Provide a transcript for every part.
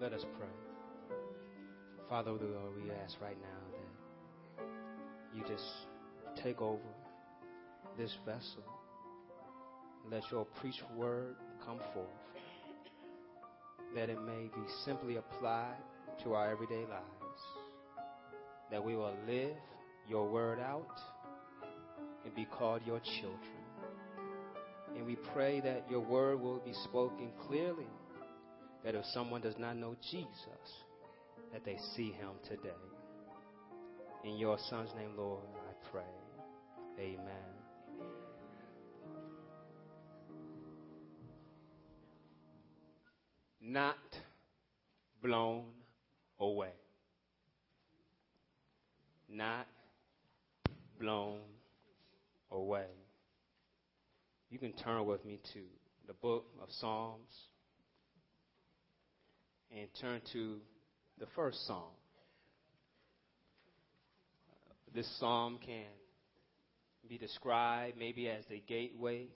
Let us pray. Father, Lord, we ask right now that you just take over this vessel. Let your preached word come forth. That it may be simply applied to our everyday lives. That we will live your word out and be called your children. And we pray that your word will be spoken clearly. That if someone does not know Jesus, that they see him today. In your son's name, Lord, I pray. Amen. Not blown away. Not blown away. You can turn with me to the book of Psalms and turn to the first psalm. This psalm can be described maybe as the gateway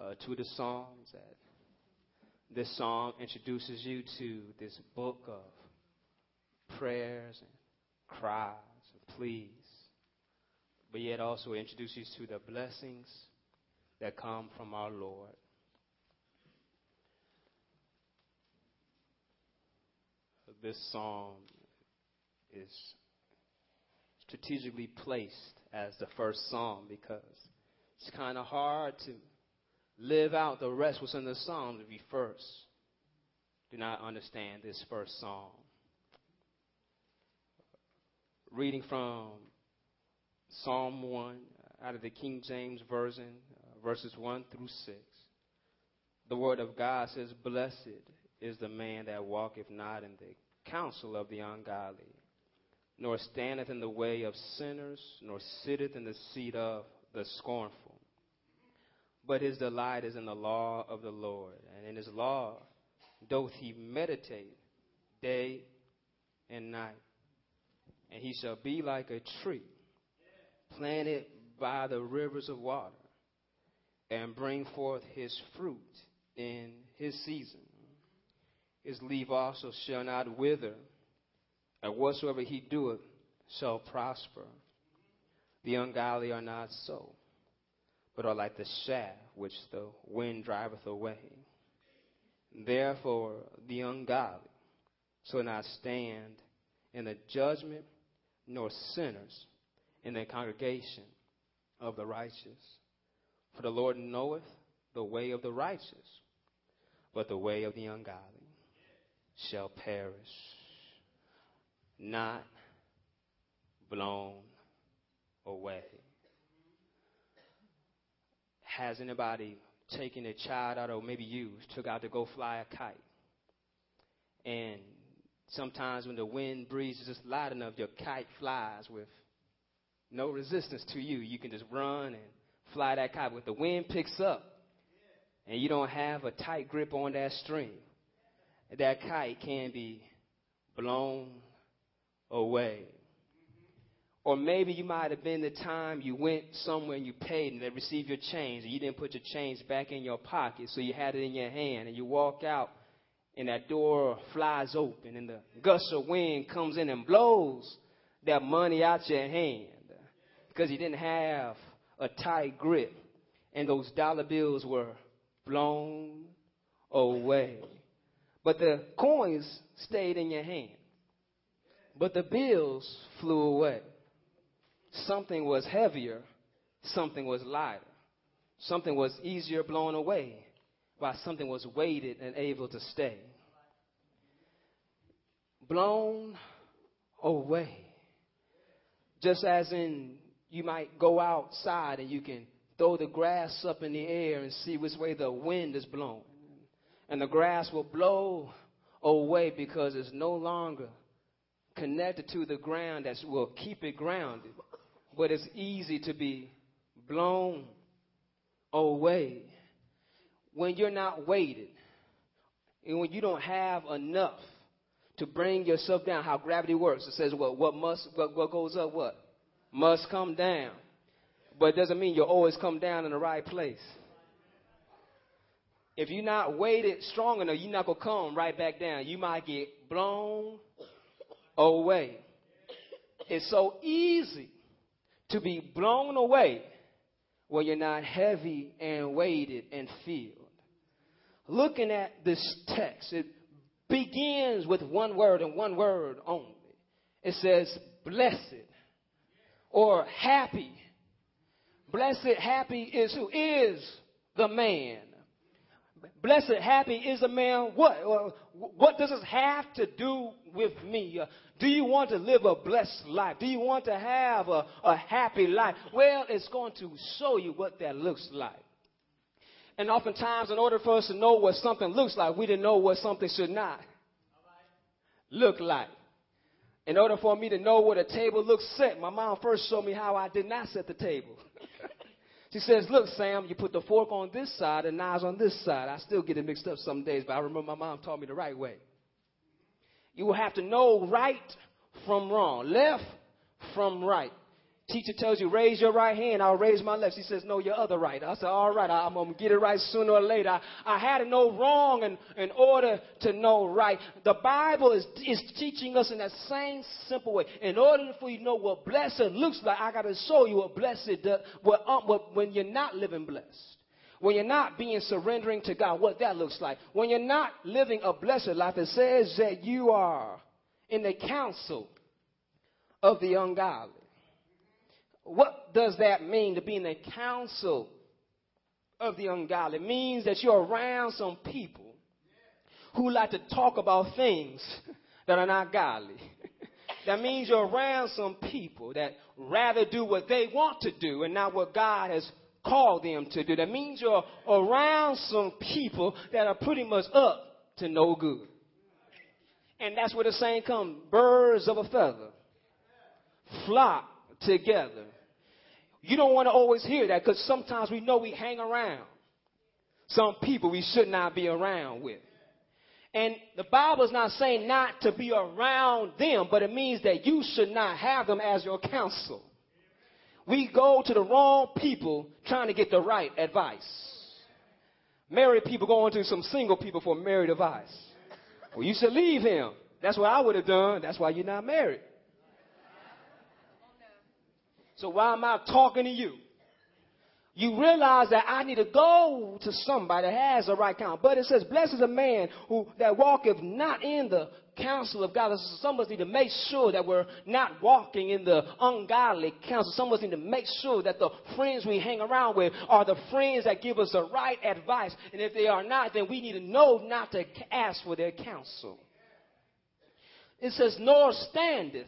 uh, to the psalms. That this psalm introduces you to this book of prayers and cries and pleas, but yet also introduces you to the blessings that come from our Lord. This psalm is strategically placed as the first psalm because it's kind of hard to live out the rest what's in the psalm if you first do not understand this first psalm. Reading from Psalm 1 out of the King James Version, uh, verses 1 through 6. The Word of God says, Blessed is the man that walketh not in the counsel of the ungodly, nor standeth in the way of sinners, nor sitteth in the seat of the scornful. But his delight is in the law of the Lord, and in his law doth he meditate day and night. And he shall be like a tree planted by the rivers of water, and bring forth his fruit in his season. His leaf also shall not wither, and whatsoever he doeth shall prosper. The ungodly are not so, but are like the chaff which the wind driveth away. Therefore, the ungodly shall not stand in the judgment, nor sinners in the congregation of the righteous. For the Lord knoweth the way of the righteous, but the way of the ungodly shall perish. Not blown away. Has anybody taken a child out, or maybe you took out to go fly a kite? And sometimes when the wind breezes just light enough, your kite flies with no resistance to you. You can just run and fly that kite. But the wind picks up and you don't have a tight grip on that string, that kite can be blown away. Or maybe you might have been the time you went somewhere and you paid and they received your change and you didn't put your change back in your pocket, so you had it in your hand and you walk out and that door flies open and the gust of wind comes in and blows that money out your hand because you didn't have a tight grip and those dollar bills were blown away. But the coins stayed in your hand. But the bills flew away. Something was heavier, something was lighter. Something was easier blown away, while something was weighted and able to stay. Blown away. Just as in you might go outside and you can throw the grass up in the air and see which way the wind is blowing. And the grass will blow away because it's no longer connected to the ground that will keep it grounded. But it's easy to be blown away when you're not weighted and when you don't have enough to bring yourself down. How gravity works. It says what what must what, what goes up what must come down. But it doesn't mean you'll always come down in the right place. If you're not weighted strong enough, you're not going to come right back down. You might get blown away. It's so easy to be blown away when you're not heavy and weighted and filled. Looking at this text, it begins with one word and one word only. It says, blessed or happy. Blessed, happy is who? Is the man. Blessed, happy is a man. What? What does this have to do with me? Uh, do you want to live a blessed life? Do you want to have a, a happy life? Well, it's going to show you what that looks like. And oftentimes, in order for us to know what something looks like, we didn't know what something should not look like. In order for me to know what a table looks set, my mom first showed me how I did not set the table. she says, Look, Sam, you put the fork on this side and knives on this side. I still get it mixed up some days, but I remember my mom taught me the right way. You will have to know right from wrong, left from right. Teacher tells you, raise your right hand, I'll raise my left. She says, no, your other right. I said, all right, I'm going to get it right sooner or later. I, I had to know wrong in, in order to know right. The Bible is, is teaching us in that same simple way. In order for you to know what blessed looks like, I got to show you what blessed does, what, um, what, when you're not living blessed. When you're not being surrendering to God, what that looks like. When you're not living a blessed life, it says that you are in the counsel of the ungodly. What does that mean to be in the counsel of the ungodly? It means that you're around some people who like to talk about things that are not godly. that means you're around some people that rather do what they want to do and not what God has called them to do. That means you're around some people that are pretty much up to no good. And that's where the saying comes birds of a feather flock together. You don't want to always hear that because sometimes we know we hang around some people we should not be around with. And the Bible is not saying not to be around them, but it means that you should not have them as your counsel. We go to the wrong people trying to get the right advice. Married people going to some single people for married advice. Well, you should leave him. That's what I would have done. That's why you're not married. So why am I talking to you? You realize that I need to go to somebody that has the right counsel. But it says, blessed is a man who that walketh not in the counsel of God. So Some of us need to make sure that we're not walking in the ungodly counsel. Some of us need to make sure that the friends we hang around with are the friends that give us the right advice. And if they are not, then we need to know not to ask for their counsel. It says, nor standeth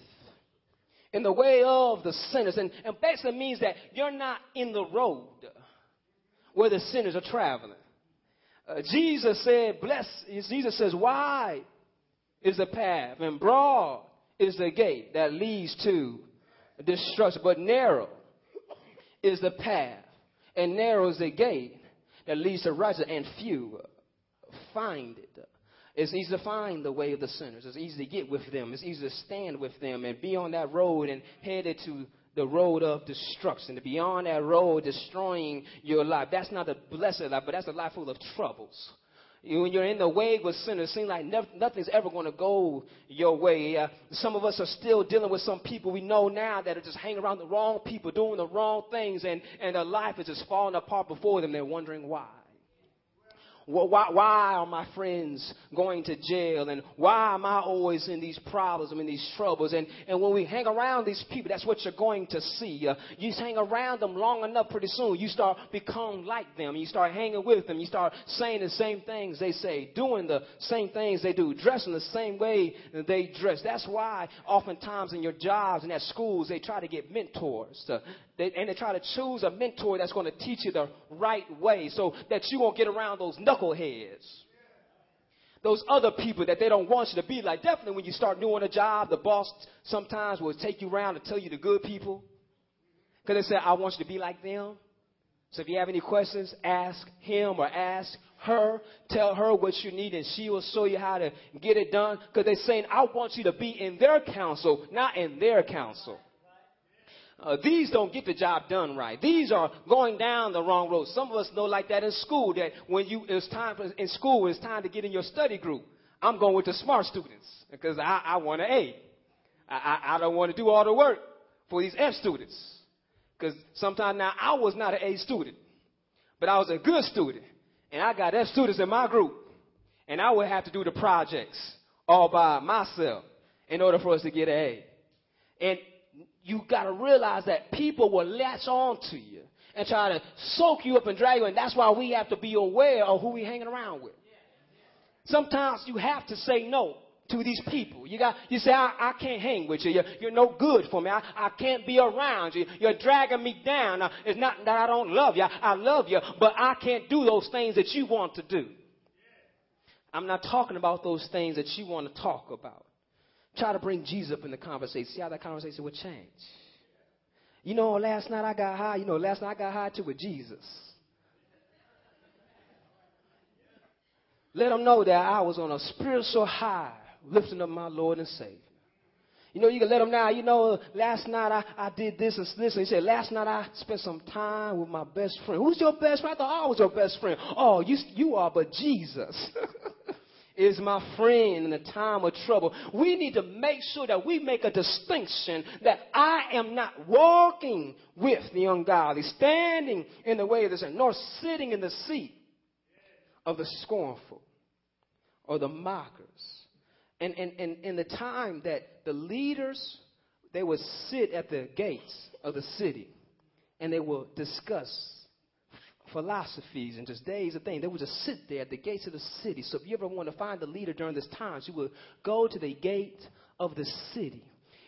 in the way of the sinners. And, and basically means that you're not in the road where the sinners are traveling. Uh, Jesus said, bless, Jesus says, wide is the path and broad is the gate that leads to destruction, but narrow is the path and narrow is the gate that leads to righteousness and few find it. It's easy to find the way of the sinners. It's easy to get with them. It's easy to stand with them and be on that road and headed to the road of destruction. To be on that road destroying your life. That's not a blessed life, but that's a life full of troubles. When you're in the way with sinners, it seems like nothing's ever going to go your way. Uh, some of us are still dealing with some people we know now that are just hanging around the wrong people, doing the wrong things, and, and their life is just falling apart before them. They're wondering why. Why, why are my friends going to jail? And why am I always in these problems? I'm in these troubles. And, and when we hang around these people, that's what you're going to see. Uh, you hang around them long enough, pretty soon, you start become like them. You start hanging with them. You start saying the same things they say, doing the same things they do, dressing the same way they dress. That's why oftentimes in your jobs and at schools, they try to get mentors. To, they, and they try to choose a mentor that's going to teach you the right way so that you won't get around those knuckleheads. Those other people that they don't want you to be like. Definitely when you start doing a job, the boss sometimes will take you around and tell you the good people. Because they say, I want you to be like them. So if you have any questions, ask him or ask her. Tell her what you need and she will show you how to get it done. Because they're saying, I want you to be in their counsel, not in their counsel. Uh, these don't get the job done right. These are going down the wrong road. Some of us know like that in school that when you it's time for, in school it's time to get in your study group. I'm going with the smart students because I, I want an A. I, I, I don't want to do all the work for these F students because sometimes now I was not an A student, but I was a good student, and I got F students in my group, and I would have to do the projects all by myself in order for us to get an A. And you got to realize that people will latch on to you and try to soak you up and drag you, and that's why we have to be aware of who we're hanging around with. Sometimes you have to say no to these people. You got, you say, I, I can't hang with you. You're, you're no good for me. I, I can't be around you. You're dragging me down. Now, it's not that I don't love you. I love you, but I can't do those things that you want to do. I'm not talking about those things that you want to talk about. Try to bring Jesus up in the conversation. See how that conversation would change. You know, last night I got high. You know, last night I got high too with Jesus. Let them know that I was on a spiritual high, lifting up my Lord and Savior. You know, you can let them know, you know, last night I, I did this and this. And he said, last night I spent some time with my best friend. Who's your best friend? I thought I was your best friend. Oh, you, you are, but Jesus. is my friend in a time of trouble. We need to make sure that we make a distinction that I am not walking with the ungodly, standing in the way of the sin, nor sitting in the seat of the scornful or the mockers. And, and, and in the time that the leaders, they would sit at the gates of the city and they will discuss philosophies and just days of things. They would just sit there at the gates of the city. So if you ever want to find the leader during this time, you would go to the gate of the city.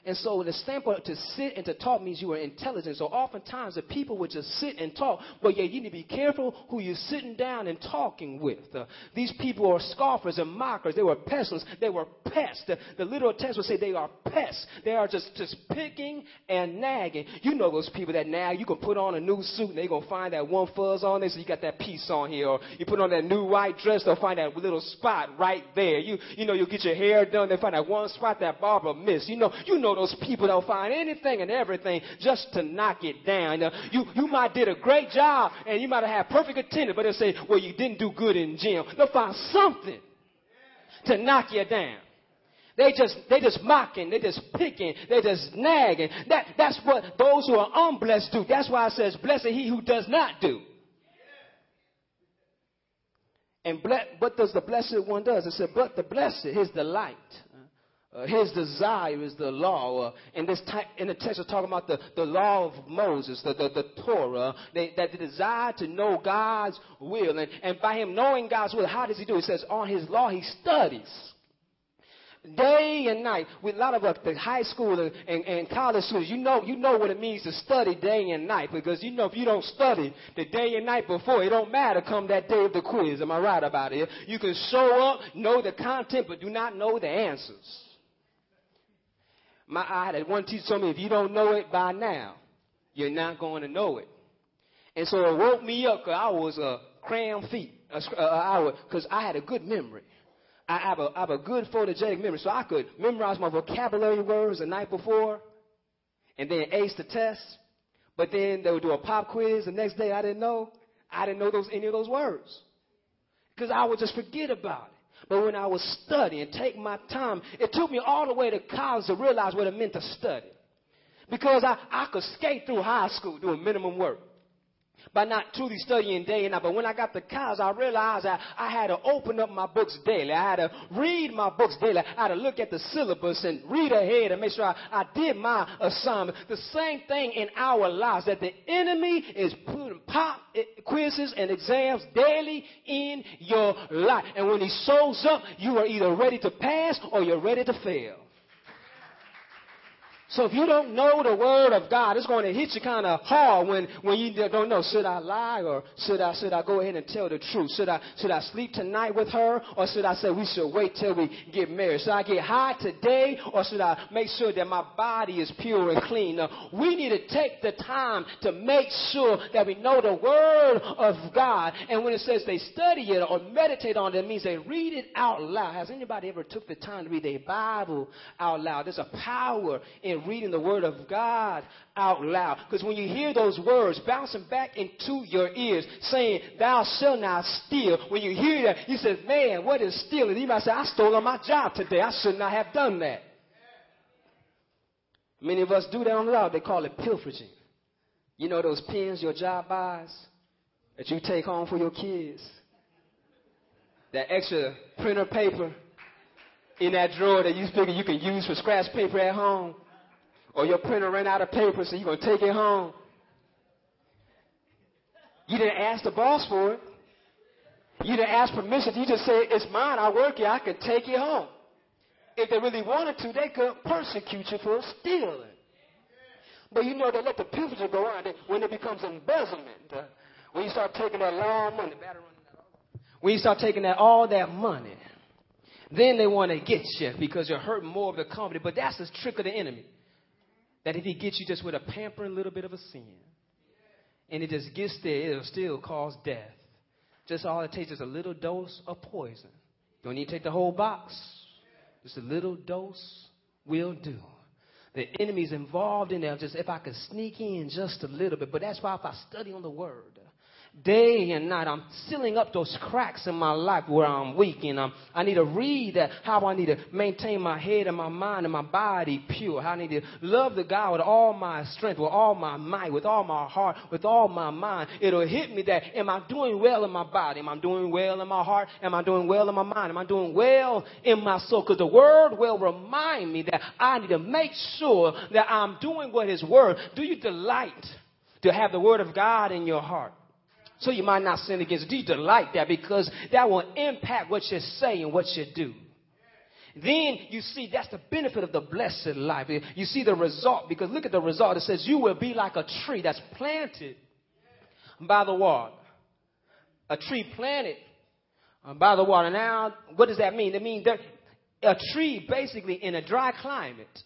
And so the standpoint to sit and to talk means you are intelligent. So oftentimes the people would just sit and talk, but yeah, you need to be careful who you're sitting down and talking with. Uh, these people are scoffers and mockers. They were pestilence. They were pests. The, the literal text would say they are pests. They are just, just picking and nagging. You know those people that nag. You can put on a new suit and they're to find that one fuzz on there so you got that piece on here. Or you put on that new white dress, they'll find that little spot right there. You, you know, you'll get your hair done, they find that one spot that barber missed. You know, you know those people that'll find anything and everything just to knock it down. You, you might did a great job and you might have had perfect attendance, but they'll say, well, you didn't do good in gym. They'll find something to knock you down. They just they just mocking, they just picking, they just nagging. That that's what those who are unblessed do. That's why it says, "Blessed he who does not do." And ble- what does the blessed one does? It said, "But the blessed, his delight." Uh, his desire is the law. Uh, in this type, in the text, we're talking about the, the law of Moses, the, the, the Torah, they, that the desire to know God's will. And, and by him knowing God's will, how does he do it? It says, on his law, he studies day and night. With a lot of uh, the high school and, and, and, college students, you know, you know what it means to study day and night because you know if you don't study the day and night before, it don't matter come that day of the quiz. Am I right about it? You can show up, know the content, but do not know the answers. My, I had one teacher told me, if you don't know it by now, you're not going to know it. And so it woke me up because I was uh, a cram feet, uh, because uh, I had a good memory. I have, a, I have a good photogenic memory, so I could memorize my vocabulary words the night before and then ace the test. But then they would do a pop quiz the next day. I didn't know. I didn't know those any of those words because I would just forget about it. But when I was studying, take my time, it took me all the way to college to realize what it meant to study. Because I, I could skate through high school doing minimum work by not truly studying day and night. But when I got to college, I realized I, I had to open up my books daily. I had to read my books daily. I had to look at the syllabus and read ahead and make sure I, I did my assignment. The same thing in our lives that the enemy is putting pop quizzes and exams daily in your life. And when he shows up, you are either ready to pass or you're ready to fail. So if you don't know the word of God, it's going to hit you kind of hard when, when you don't know, should I lie or should I, should I go ahead and tell the truth? Should I, should I sleep tonight with her or should I say we should wait till we get married? Should I get high today or should I make sure that my body is pure and clean? Now, we need to take the time to make sure that we know the word of God. And when it says they study it or meditate on it, it means they read it out loud. Has anybody ever took the time to read their Bible out loud? There's a power in and reading the word of God out loud. Because when you hear those words bouncing back into your ears, saying, Thou shalt not steal, when you hear that, you say, Man, what is stealing? You might say, I stole on my job today. I should not have done that. Many of us do that on the job. They call it pilfering. You know those pens your job buys that you take home for your kids? That extra printer paper in that drawer that you figure you can use for scratch paper at home? Or your printer ran out of paper, so you're going to take it home. You didn't ask the boss for it. You didn't ask permission. You just said, it's mine. I work here. I can take it home. If they really wanted to, they could persecute you for stealing. But you know, they let the privilege go on when it becomes embezzlement. When you start taking that long money, when you start taking that all that money, then they want to get you because you're hurting more of the company. But that's the trick of the enemy. That if he gets you just with a pampering little bit of a sin, and it just gets there, it'll still cause death. Just all it takes is a little dose of poison. Don't need to take the whole box. Just a little dose will do. The enemy's involved in there. Just if I could sneak in just a little bit. But that's why if I study on the word, day and night. I'm sealing up those cracks in my life where I'm weak, and I'm, I need to read that how I need to maintain my head and my mind and my body pure. How I need to love the God with all my strength, with all my might, with all my heart, with all my mind. It'll hit me that am I doing well in my body? Am I doing well in my heart? Am I doing well in my mind? Am I doing well in my soul? Because the word will remind me that I need to make sure that I'm doing what His word. Do you delight to have the word of God in your heart? So you might not sin against. Do you delight that? Because that will impact what you say and what you do. Then you see that's the benefit of the blessed life. You see the result because look at the result. It says you will be like a tree that's planted by the water. A tree planted by the water. Now, what does that mean? It means that a tree basically in a dry climate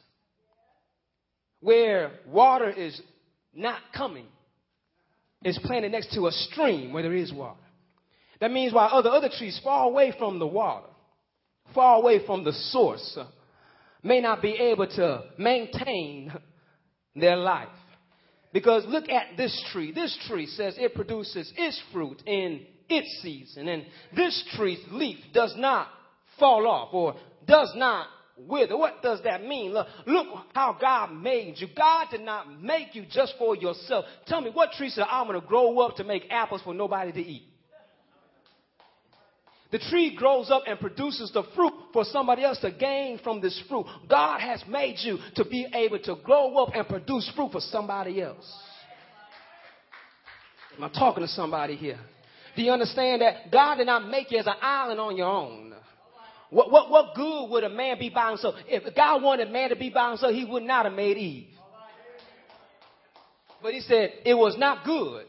where water is not coming is planted next to a stream where there is water. That means while other other trees far away from the water, far away from the source, may not be able to maintain their life. Because look at this tree. This tree says it produces its fruit in its season. And this tree's leaf does not fall off or does not wither. What does that mean? Look, look how God made you. God did not make you just for yourself. Tell me, what tree said, I'm going to grow up to make apples for nobody to eat? The tree grows up and produces the fruit for somebody else to gain from this fruit. God has made you to be able to grow up and produce fruit for somebody else. Am I talking to somebody here? Do you understand that God did not make you as an island on your own? What, what, what good would a man be by himself? If God wanted man to be by himself, he would not have made Eve. But he said it was not good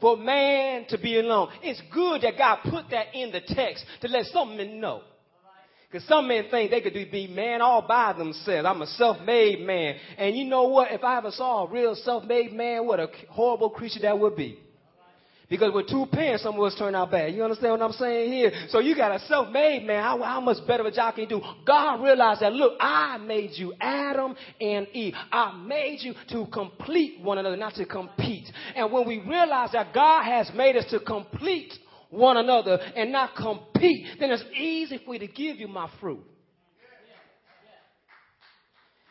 for man to be alone. It's good that God put that in the text to let some men know. Because some men think they could be man all by themselves. I'm a self-made man. And you know what? If I ever saw a real self-made man, what a horrible creature that would be. Because with two parents, some of us turn out bad. You understand what I'm saying here? So you got a self-made man. How, how much better of a job can you do? God realized that, look, I made you Adam and Eve. I made you to complete one another, not to compete. And when we realize that God has made us to complete one another and not compete, then it's easy for me to give you my fruit.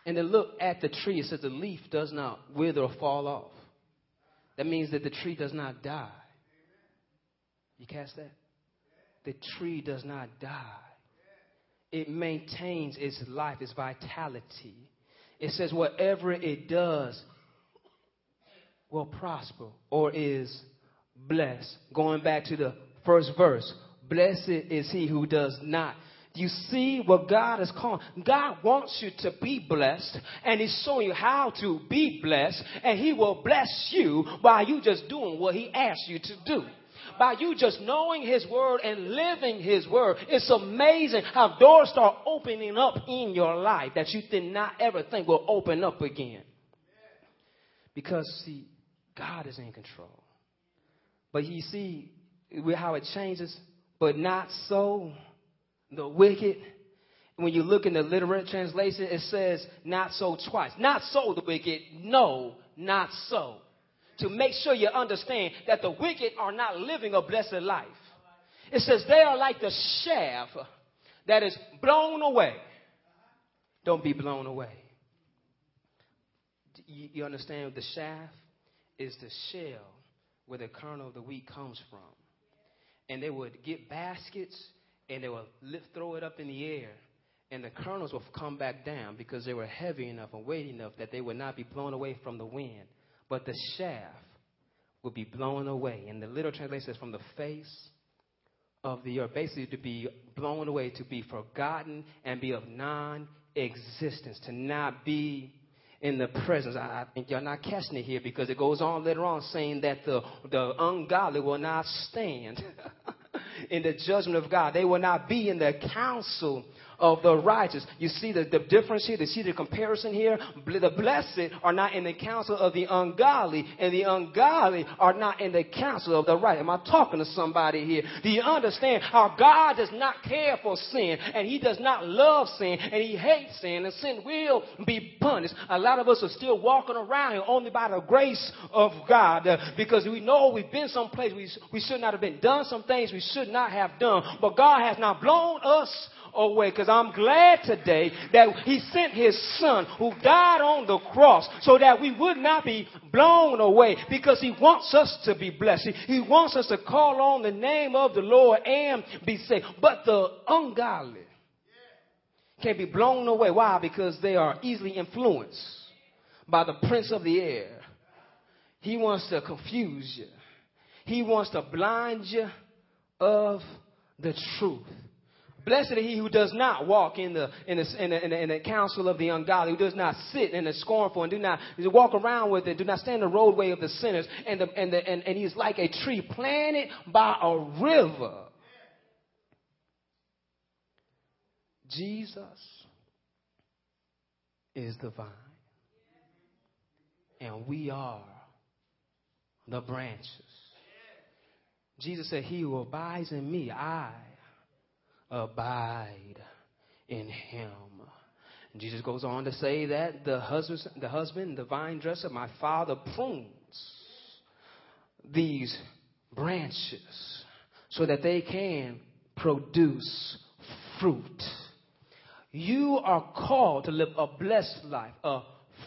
And then look at the tree. It says the leaf does not wither or fall off. That means that the tree does not die. You catch that? The tree does not die. It maintains its life, its vitality. It says whatever it does will prosper or is blessed. Going back to the first verse, blessed is he who does not. You see what God is calling. God wants you to be blessed, and He's showing you how to be blessed, and He will bless you while you just doing what He asks you to do by you just knowing His Word and living His Word. It's amazing how doors start opening up in your life that you did not ever think will open up again. Because, see, God is in control. But you see how it changes, but not so the wicked. when you look in the literal translation, it says, not so twice. Not so the wicked. No, not so. To make sure you understand that the wicked are not living a blessed life. It says they are like the chaff that is blown away. Don't be blown away. You, understand the chaff is the shell where the kernel of the wheat comes from. And they would get baskets and they would lift, throw it up in the air. And the kernels would come back down because they were heavy enough and weighty enough that they would not be blown away from the wind. But the chaff would be blown away. And the literal translation says from the face of the earth, basically to be blown away, to be forgotten and be of non existence, to not be in the presence. I, think you're not catching it here because it goes on later on saying that the, the ungodly will not stand in the judgment of God. They will not be in the counsel of the righteous. You see the, the difference here? You see the comparison here? The blessed are not in the counsel of the ungodly, and the ungodly are not in the counsel of the right. Am I talking to somebody here? Do you understand how God does not care for sin, and He does not love sin, and He hates sin, and sin will be punished? A lot of us are still walking around here only by the grace of God uh, because we know we've been someplace we, we should not have been, done some things we should not have done, but God has not blown us away. Because I'm glad today that He sent His Son who died on the cross so that we would not be blown away because He wants us to be blessed. He wants us to call on the name of the Lord and be saved. But the ungodly can be blown away. Why? Because they are easily influenced by the prince of the air. He wants to confuse you. He wants to blind you of the truth. Blessed is he who does not walk in the, in the, in the, in the, in the counsel of the ungodly, who does not sit in the scornful, and do not walk around with it, do not stand in the roadway of the sinners, and, the, and, the, and, and he is like a tree planted by a river. Jesus is the vine, and we are the branches. Jesus said, He who abides in me, I abide in him. And Jesus goes on to say that the husband, the husband, the vine dresser, my father prunes these branches so that they can produce fruit. You are called to live a blessed life, a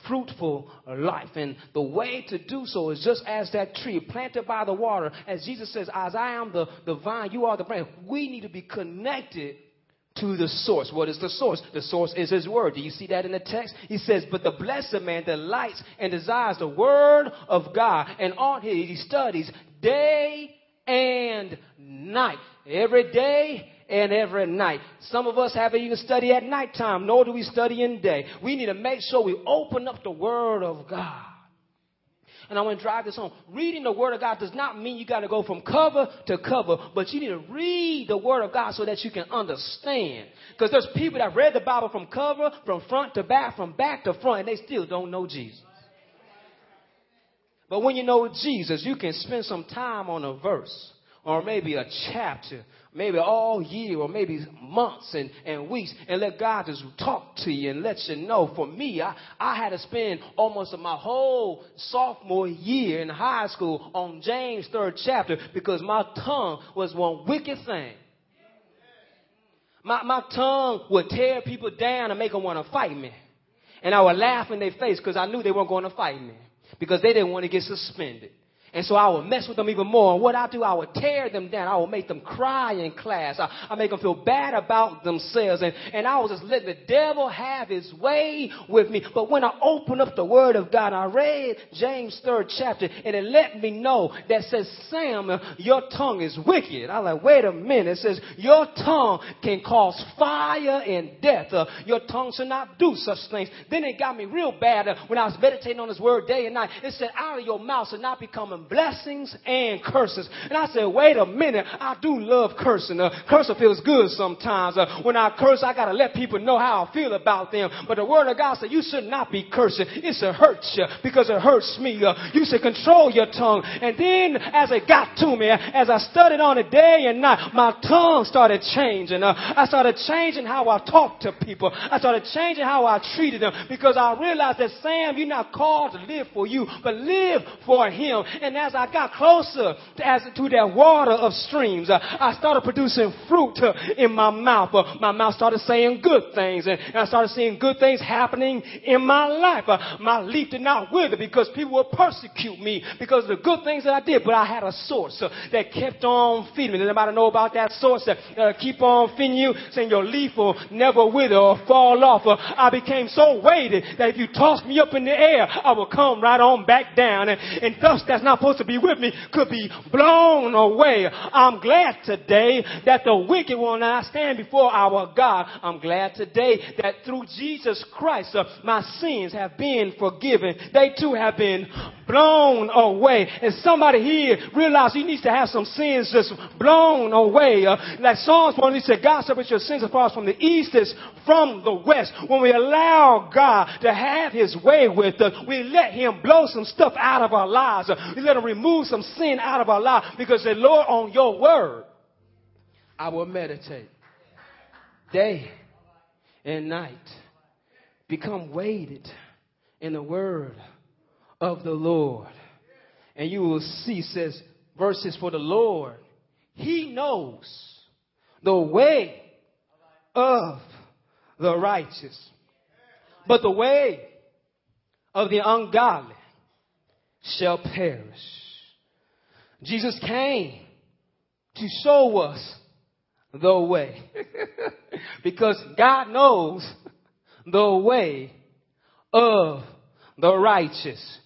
fruitful life. And the way to do so is just as that tree planted by the water, as Jesus says, as I am the, the vine, you are the branch. We need to be connected to the source. What is the source? The source is His Word. Do you see that in the text? He says, But the blessed man delights and desires the Word of God, and on it he studies day and night. Every day and every night. Some of us haven't even studied at nighttime, nor do we study in day. We need to make sure we open up the Word of God. And I want to drive this home. Reading the Word of God does not mean you got to go from cover to cover, but you need to read the Word of God so that you can understand. Because there's people that read the Bible from cover, from front to back, from back to front, and they still don't know Jesus. But when you know Jesus, you can spend some time on a verse or maybe a chapter maybe all year or maybe months and, and weeks and let God just talk to you and let you know. For me, I, I had to spend almost my whole sophomore year in high school on James' third chapter because my tongue was one wicked thing. My, my tongue would tear people down and make them want to fight me. And I would laugh in their face because I knew they weren't going to fight me because they didn't want to get suspended. And so I would mess with them even more. And what I do, I would tear them down. I would make them cry in class. I, I make them feel bad about themselves. And, and I was just letting the devil have his way with me. But when I opened up the word of God, I read James third chapter and it let me know that says, Sam, your tongue is wicked. I like, wait a minute. It says, your tongue can cause fire and death. Uh, your tongue should not do such things. Then it got me real bad uh, when I was meditating on this word day and night. It said, out of your mouth should not become a blessings and curses. And I said, wait a minute, I do love cursing. Uh, cursing feels good sometimes. Uh, when I curse, I gotta let people know how I feel about them. But the word of God said, you should not be cursing. It should hurt you because it hurts me. Uh, you should control your tongue. And then as it got to me, as I studied on it day and night, my tongue started changing. Uh, I started changing how I talked to people. I started changing how I treated them because I realized that Sam, you're not called to live for you, but live for him. And as I got closer to, as, to that water of streams, uh, I started producing fruit uh, in my mouth. Uh, my mouth started saying good things and, and, I started seeing good things happening in my life. My leaf did not wither because people would persecute me because of the good things that I did, but I had a source that kept on feeding me. Does anybody know about that source that keep on feeding you, saying your leaf will never wither or fall off? I became so weighted that if you tossed me up in the air, I would come right on back down. And, and dust that's not supposed to be with me could be blown away. I'm glad today that the wicked will not stand before our God. I'm glad today that through Jesus Christ, uh, my sins have been forgiven. They too have been blown away. And somebody here realize he needs to have some sins just blown away. Uh, like Psalms 1, he said, God separates your sins as far as from the east as from the west. When we allow God to have his way with us, we let him blow some stuff out of our lives. We let him remove some sin out of our life because the Lord, on your word, I will meditate day and night. Become weighted in the word of the Lord. And you will see, says verses for the Lord. He knows the way of the righteous. But the way of the ungodly shall perish. Jesus came to show us the way. because God knows the way of the righteous.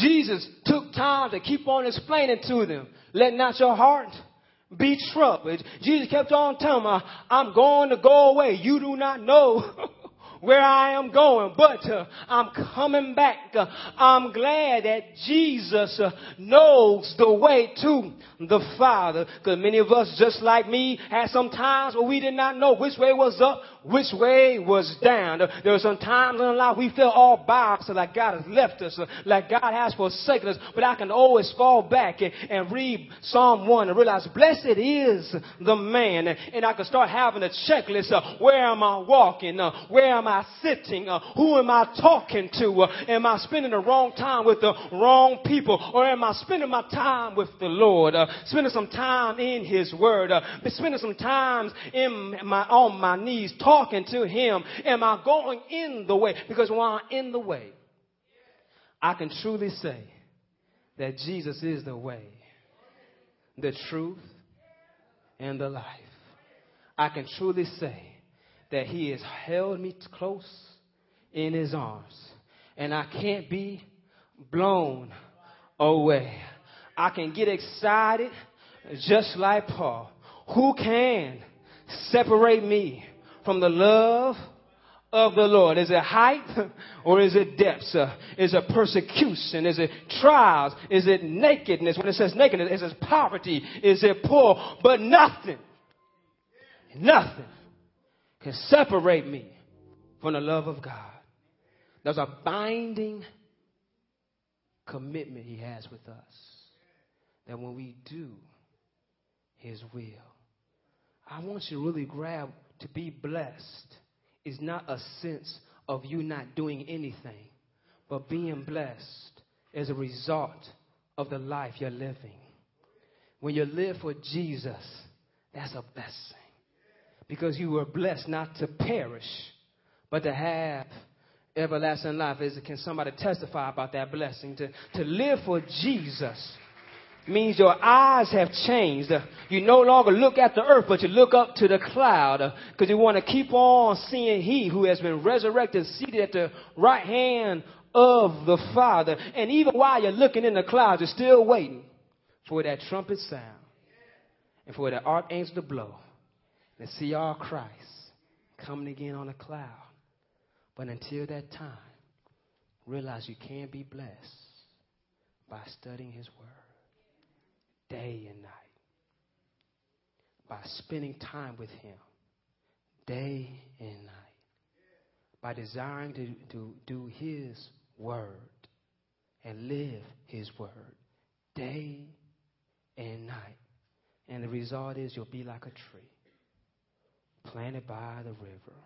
Jesus took time to keep on explaining to them, let not your heart be troubled. Jesus kept on telling them, I'm going to go away. You do not know where I am going, but uh, I'm coming back. Uh, I'm glad that Jesus uh, knows the way to the Father. Because many of us, just like me, had some times where we did not know which way was up, which way was down. There were some times in life we felt all so like God has left us, like God has forsaken us. But I can always fall back and, and read Psalm 1 and realize, blessed is the man. And, I can start having a checklist of where am I walking? Where am I sitting? Uh, who am I talking to? Uh, am I spending the wrong time with the wrong people? Or am I spending my time with the Lord? Uh, spending some time in His Word? Uh, spending some time in my, on my knees talking to Him? Am I going in the way? Because while I'm in the way, I can truly say that Jesus is the way, the truth, and the life. I can truly say that He has held me close in His arms, and I can't be blown away. I can get excited just like Paul. Who can separate me from the love of the Lord? Is it height or is it depths? Uh, is it persecution? Is it trials? Is it nakedness? When it says nakedness, is it poverty? Is it poor? But nothing, nothing can separate me from the love of God. There's a binding commitment He has with us that when we do His will, I want you to really grab to be blessed is not a sense of you not doing anything, but being blessed as a result of the life you're living. When you live for Jesus, that's a blessing because you were blessed not to perish, but to have everlasting life. Is can somebody testify about that blessing? To, to live for Jesus means your eyes have changed. You no longer look at the earth, but you look up to the cloud because you want to keep on seeing He who has been resurrected, seated at the right hand of the Father. And even while you're looking in the clouds, you're still waiting for that trumpet sound and for that archangel to blow and see our Christ coming again on a cloud. But until that time, realize you can be blessed by studying His Word. day and night. By spending time with Him day and night. By desiring to, to do His word and live His word day and night. And the result is you'll be like a tree planted by the river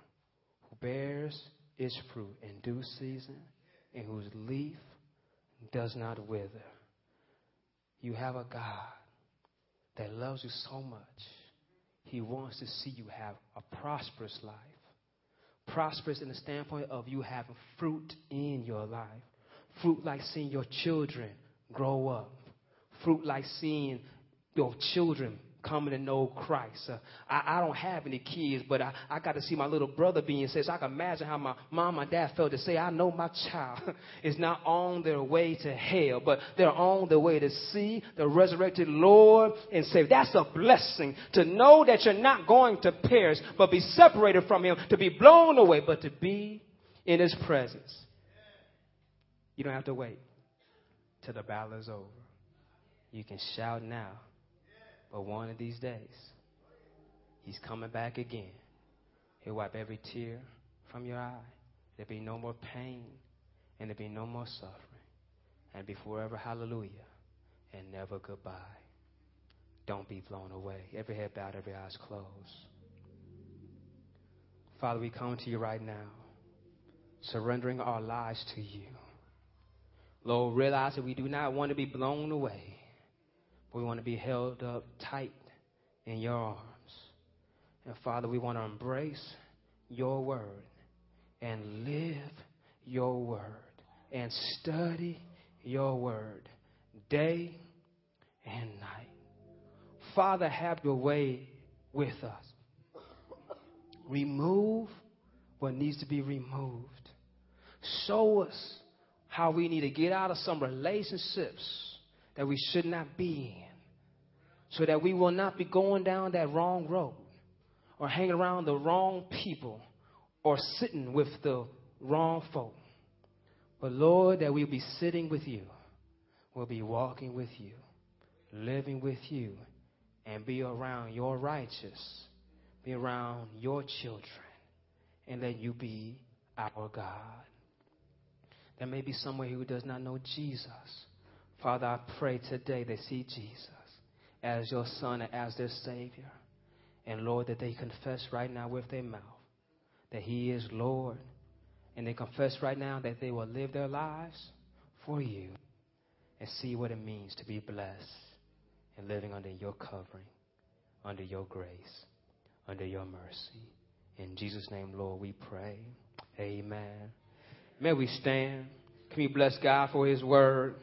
who bears its fruit in due season and whose leaf does not wither. You have a God that loves you so much. He wants to see you have a prosperous life. Prosperous in the standpoint of you having fruit in your life. Fruit like seeing your children grow up. Fruit like seeing your children coming to know Christ. Uh, I, I don't have any kids, but I, I got to see my little brother being saved. So I can imagine how my mom and dad felt to say, I know my child is not on their way to hell, but they're on their way to see the resurrected Lord and Savior. That's a blessing to know that you're not going to perish, but be separated from Him, to be blown away, but to be in His presence. You don't have to wait till the battle is over. You can shout now. But one of these days, He's coming back again. He'll wipe every tear from your eye. There'll be no more pain, and there'll be no more suffering. And be forever hallelujah, and never goodbye. Don't be blown away. Every head bowed, every eyes closed. Father, we come to you right now, surrendering our lives to you. Lord, realize that we do not want to be blown away. We want to be held up tight in your arms. And Father, we want to embrace your word and live your word and study your word day and night. Father, have your way with us. Remove what needs to be removed. Show us how we need to get out of some relationships that we should not be in so that we will not be going down that wrong road or hanging around the wrong people or sitting with the wrong folk. But Lord, that we'll be sitting with you, we'll be walking with you, living with you, and be around your righteous, be around your children, and let you be our God. There may be someone who does not know Jesus. Father, I pray today they see Jesus as your Son and as their Savior. And Lord, that they confess right now with their mouth that He is Lord. And they confess right now that they will live their lives for you and see what it means to be blessed and living under your covering, under your grace, under your mercy. In Jesus' name, Lord, we pray. Amen. May we stand. Can we bless God for His word?